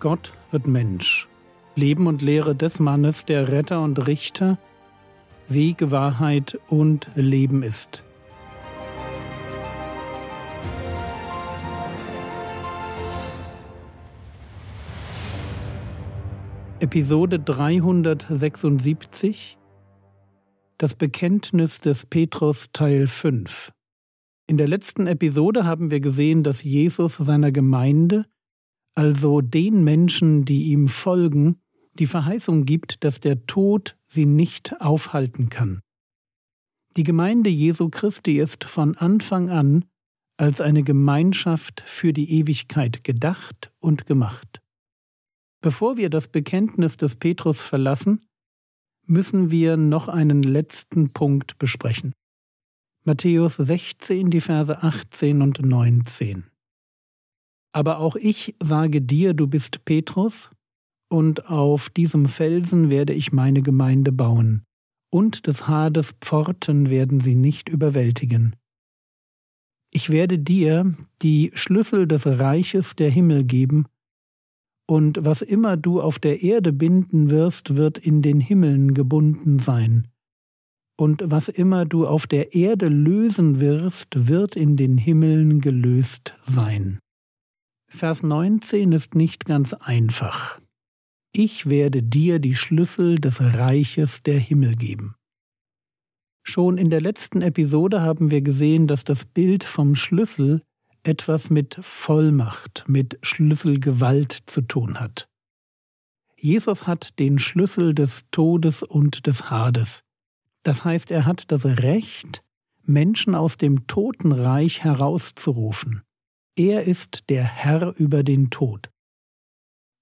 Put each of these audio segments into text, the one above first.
Gott wird Mensch. Leben und Lehre des Mannes, der Retter und Richter, Weg, Wahrheit und Leben ist. Episode 376 Das Bekenntnis des Petrus Teil 5 In der letzten Episode haben wir gesehen, dass Jesus seiner Gemeinde also den Menschen, die ihm folgen, die Verheißung gibt, dass der Tod sie nicht aufhalten kann. Die Gemeinde Jesu Christi ist von Anfang an als eine Gemeinschaft für die Ewigkeit gedacht und gemacht. Bevor wir das Bekenntnis des Petrus verlassen, müssen wir noch einen letzten Punkt besprechen. Matthäus 16, die Verse 18 und 19. Aber auch ich sage dir, du bist Petrus, und auf diesem Felsen werde ich meine Gemeinde bauen, und des Hades Pforten werden sie nicht überwältigen. Ich werde dir die Schlüssel des Reiches der Himmel geben, und was immer du auf der Erde binden wirst, wird in den Himmeln gebunden sein, und was immer du auf der Erde lösen wirst, wird in den Himmeln gelöst sein. Vers 19 ist nicht ganz einfach. Ich werde dir die Schlüssel des Reiches der Himmel geben. Schon in der letzten Episode haben wir gesehen, dass das Bild vom Schlüssel etwas mit Vollmacht, mit Schlüsselgewalt zu tun hat. Jesus hat den Schlüssel des Todes und des Hades. Das heißt, er hat das Recht, Menschen aus dem Totenreich herauszurufen. Er ist der Herr über den Tod.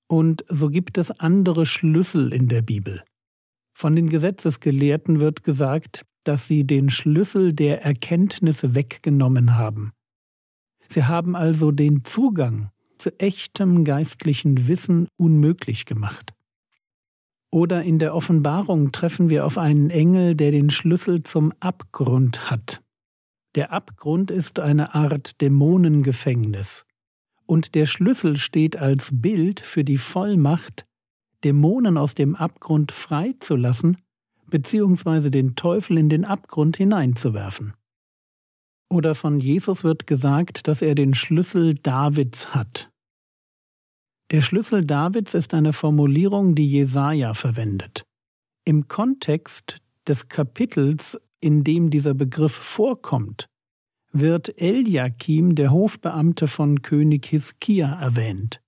Und so gibt es andere Schlüssel in der Bibel. Von den Gesetzesgelehrten wird gesagt, dass sie den Schlüssel der Erkenntnis weggenommen haben. Sie haben also den Zugang zu echtem geistlichen Wissen unmöglich gemacht. Oder in der Offenbarung treffen wir auf einen Engel, der den Schlüssel zum Abgrund hat. Der Abgrund ist eine Art Dämonengefängnis, und der Schlüssel steht als Bild für die Vollmacht, Dämonen aus dem Abgrund freizulassen, beziehungsweise den Teufel in den Abgrund hineinzuwerfen. Oder von Jesus wird gesagt, dass er den Schlüssel Davids hat. Der Schlüssel Davids ist eine Formulierung, die Jesaja verwendet. Im Kontext des Kapitels in dem dieser Begriff vorkommt, wird Eliakim, der Hofbeamte von König Hiskia, erwähnt.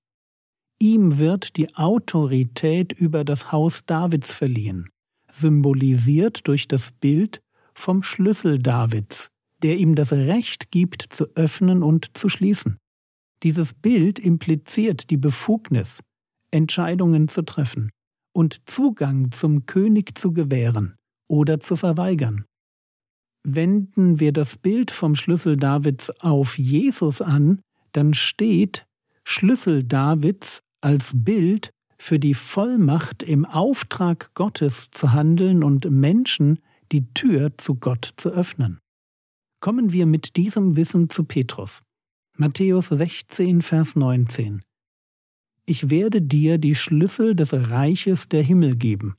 Ihm wird die Autorität über das Haus Davids verliehen, symbolisiert durch das Bild vom Schlüssel Davids, der ihm das Recht gibt, zu öffnen und zu schließen. Dieses Bild impliziert die Befugnis, Entscheidungen zu treffen und Zugang zum König zu gewähren oder zu verweigern. Wenden wir das Bild vom Schlüssel Davids auf Jesus an, dann steht Schlüssel Davids als Bild für die Vollmacht im Auftrag Gottes zu handeln und Menschen die Tür zu Gott zu öffnen. Kommen wir mit diesem Wissen zu Petrus. Matthäus 16, Vers 19. Ich werde dir die Schlüssel des Reiches der Himmel geben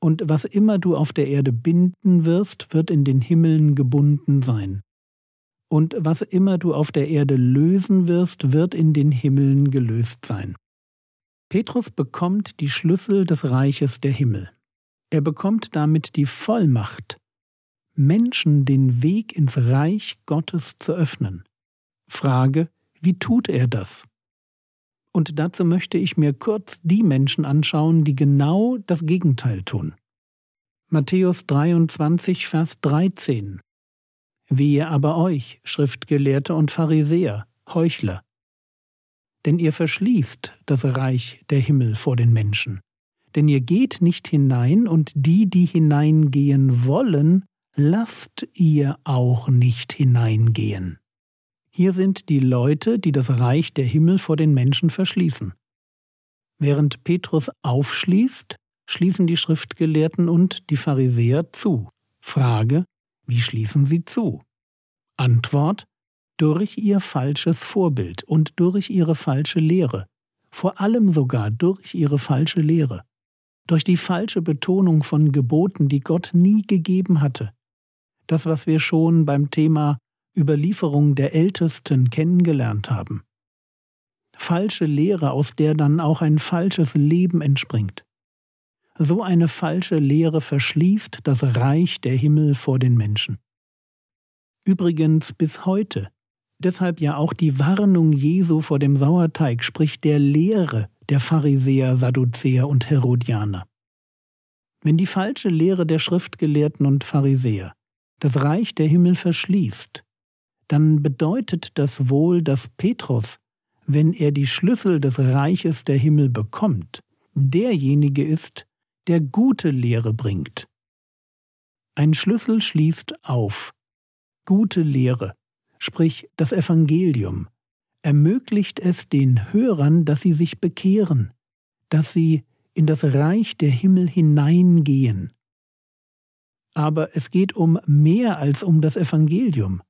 und was immer du auf der Erde binden wirst, wird in den Himmeln gebunden sein. Und was immer du auf der Erde lösen wirst, wird in den Himmeln gelöst sein. Petrus bekommt die Schlüssel des Reiches der Himmel. Er bekommt damit die Vollmacht, Menschen den Weg ins Reich Gottes zu öffnen. Frage, wie tut er das? Und dazu möchte ich mir kurz die Menschen anschauen, die genau das Gegenteil tun. Matthäus 23, Vers 13. Wehe aber euch, Schriftgelehrte und Pharisäer, Heuchler. Denn ihr verschließt das Reich der Himmel vor den Menschen. Denn ihr geht nicht hinein, und die, die hineingehen wollen, lasst ihr auch nicht hineingehen. Hier sind die Leute, die das Reich der Himmel vor den Menschen verschließen. Während Petrus aufschließt, schließen die Schriftgelehrten und die Pharisäer zu. Frage, wie schließen sie zu? Antwort, durch ihr falsches Vorbild und durch ihre falsche Lehre vor allem sogar durch ihre falsche Lehre, durch die falsche Betonung von Geboten, die Gott nie gegeben hatte. Das, was wir schon beim Thema Überlieferung der Ältesten kennengelernt haben. Falsche Lehre, aus der dann auch ein falsches Leben entspringt. So eine falsche Lehre verschließt das Reich der Himmel vor den Menschen. Übrigens bis heute. Deshalb ja auch die Warnung Jesu vor dem Sauerteig, sprich der Lehre der Pharisäer, Sadduzäer und Herodianer. Wenn die falsche Lehre der Schriftgelehrten und Pharisäer das Reich der Himmel verschließt, dann bedeutet das wohl, dass Petrus, wenn er die Schlüssel des Reiches der Himmel bekommt, derjenige ist, der gute Lehre bringt. Ein Schlüssel schließt auf. Gute Lehre, sprich das Evangelium, ermöglicht es den Hörern, dass sie sich bekehren, dass sie in das Reich der Himmel hineingehen. Aber es geht um mehr als um das Evangelium.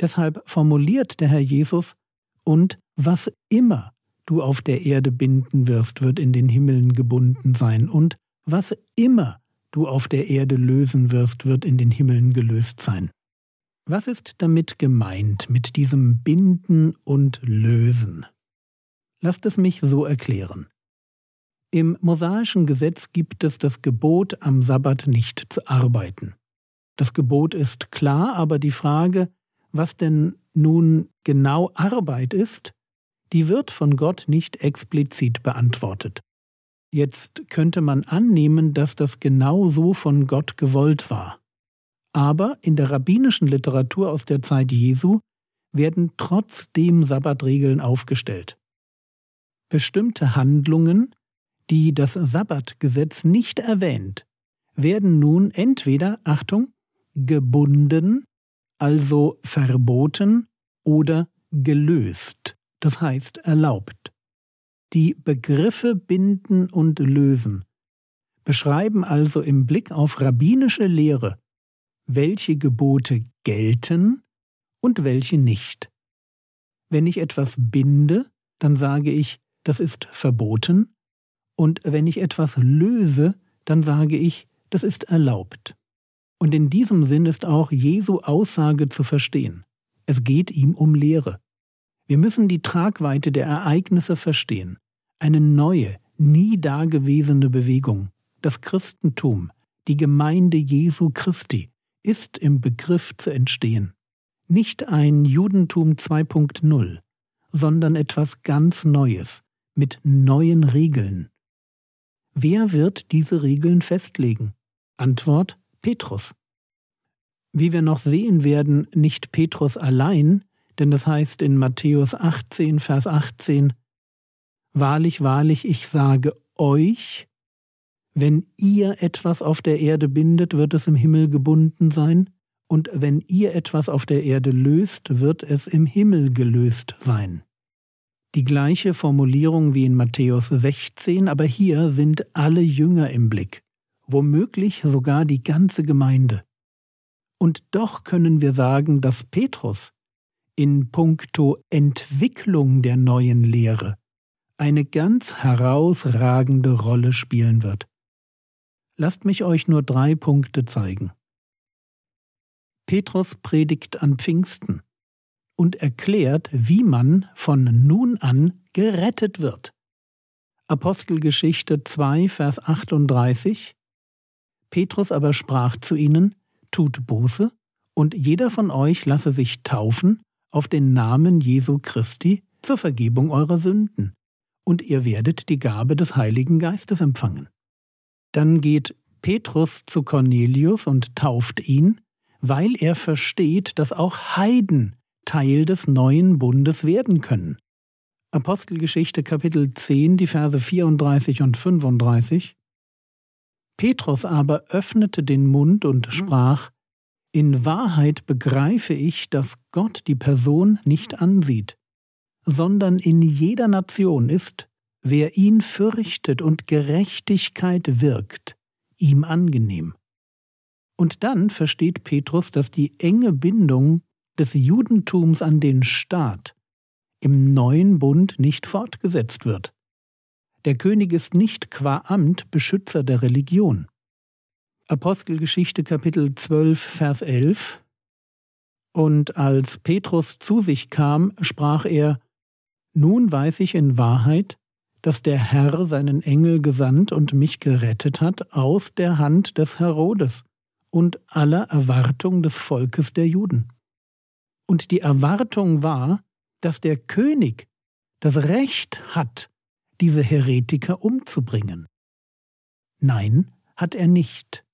Deshalb formuliert der Herr Jesus, und was immer du auf der Erde binden wirst, wird in den Himmeln gebunden sein, und was immer du auf der Erde lösen wirst, wird in den Himmeln gelöst sein. Was ist damit gemeint mit diesem Binden und Lösen? Lasst es mich so erklären. Im mosaischen Gesetz gibt es das Gebot, am Sabbat nicht zu arbeiten. Das Gebot ist klar, aber die Frage, was denn nun genau Arbeit ist, die wird von Gott nicht explizit beantwortet. Jetzt könnte man annehmen, dass das genau so von Gott gewollt war. Aber in der rabbinischen Literatur aus der Zeit Jesu werden trotzdem Sabbatregeln aufgestellt. Bestimmte Handlungen, die das Sabbatgesetz nicht erwähnt, werden nun entweder, Achtung, gebunden, also verboten, oder gelöst, das heißt erlaubt. Die Begriffe binden und lösen beschreiben also im Blick auf rabbinische Lehre, welche Gebote gelten und welche nicht. Wenn ich etwas binde, dann sage ich, das ist verboten, und wenn ich etwas löse, dann sage ich, das ist erlaubt. Und in diesem Sinn ist auch Jesu Aussage zu verstehen. Es geht ihm um Lehre. Wir müssen die Tragweite der Ereignisse verstehen eine neue, nie dagewesene Bewegung, das Christentum, die Gemeinde Jesu Christi, ist im Begriff zu entstehen. Nicht ein Judentum 2.0, sondern etwas ganz Neues, mit neuen Regeln. Wer wird diese Regeln festlegen? Antwort Petrus. Wie wir noch sehen werden, nicht Petrus allein, denn das heißt in Matthäus 18, Vers 18, Wahrlich, wahrlich, ich sage euch, wenn ihr etwas auf der Erde bindet, wird es im Himmel gebunden sein, und wenn ihr etwas auf der Erde löst, wird es im Himmel gelöst sein. Die gleiche Formulierung wie in Matthäus 16, aber hier sind alle Jünger im Blick, womöglich sogar die ganze Gemeinde. Und doch können wir sagen, dass Petrus in puncto Entwicklung der neuen Lehre eine ganz herausragende Rolle spielen wird. Lasst mich euch nur drei Punkte zeigen. Petrus predigt an Pfingsten und erklärt, wie man von nun an gerettet wird. Apostelgeschichte 2, Vers 38 Petrus aber sprach zu ihnen, Tut Buße, und jeder von euch lasse sich taufen auf den Namen Jesu Christi zur Vergebung eurer Sünden, und ihr werdet die Gabe des Heiligen Geistes empfangen. Dann geht Petrus zu Cornelius und tauft ihn, weil er versteht, dass auch Heiden Teil des neuen Bundes werden können. Apostelgeschichte Kapitel 10, die Verse 34 und 35. Petrus aber öffnete den Mund und mhm. sprach, In Wahrheit begreife ich, dass Gott die Person nicht ansieht, sondern in jeder Nation ist, wer ihn fürchtet und Gerechtigkeit wirkt, ihm angenehm. Und dann versteht Petrus, dass die enge Bindung des Judentums an den Staat im neuen Bund nicht fortgesetzt wird, Der König ist nicht qua Amt Beschützer der Religion. Apostelgeschichte Kapitel 12, Vers 11 Und als Petrus zu sich kam, sprach er, Nun weiß ich in Wahrheit, dass der Herr seinen Engel gesandt und mich gerettet hat aus der Hand des Herodes und aller Erwartung des Volkes der Juden. Und die Erwartung war, dass der König das Recht hat, diese Heretiker umzubringen. Nein, hat er nicht.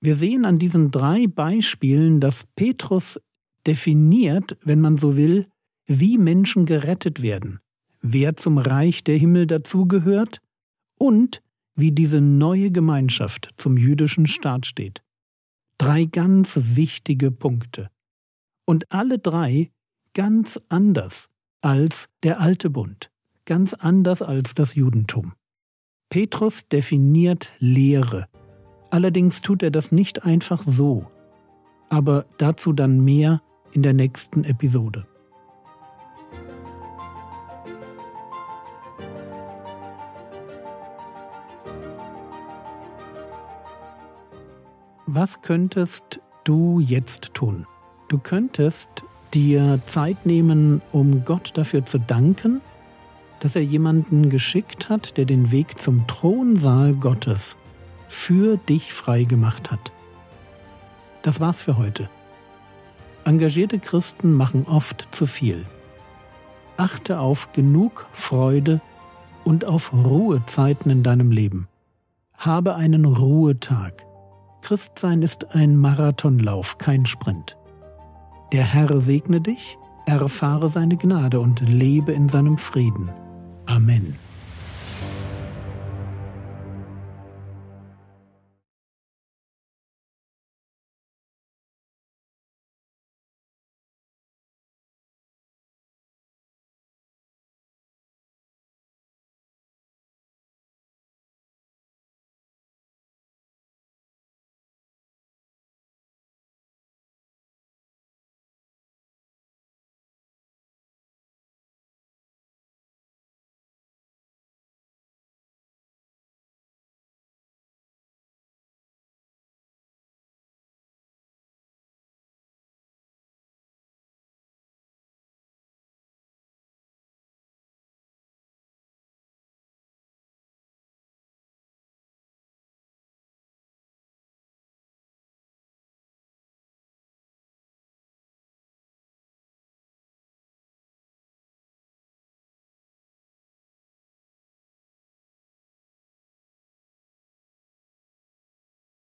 Wir sehen an diesen drei Beispielen, dass Petrus definiert, wenn man so will, wie Menschen gerettet werden, wer zum Reich der Himmel dazugehört und wie diese neue Gemeinschaft zum jüdischen Staat steht. Drei ganz wichtige Punkte. Und alle drei ganz anders als der alte Bund, ganz anders als das Judentum. Petrus definiert Lehre. Allerdings tut er das nicht einfach so. Aber dazu dann mehr in der nächsten Episode. Was könntest du jetzt tun? Du könntest dir Zeit nehmen, um Gott dafür zu danken, dass er jemanden geschickt hat, der den Weg zum Thronsaal Gottes für dich frei gemacht hat. Das war's für heute. Engagierte Christen machen oft zu viel. Achte auf genug Freude und auf Ruhezeiten in deinem Leben. Habe einen Ruhetag. Christsein ist ein Marathonlauf, kein Sprint. Der Herr segne dich, erfahre seine Gnade und lebe in seinem Frieden. Amen.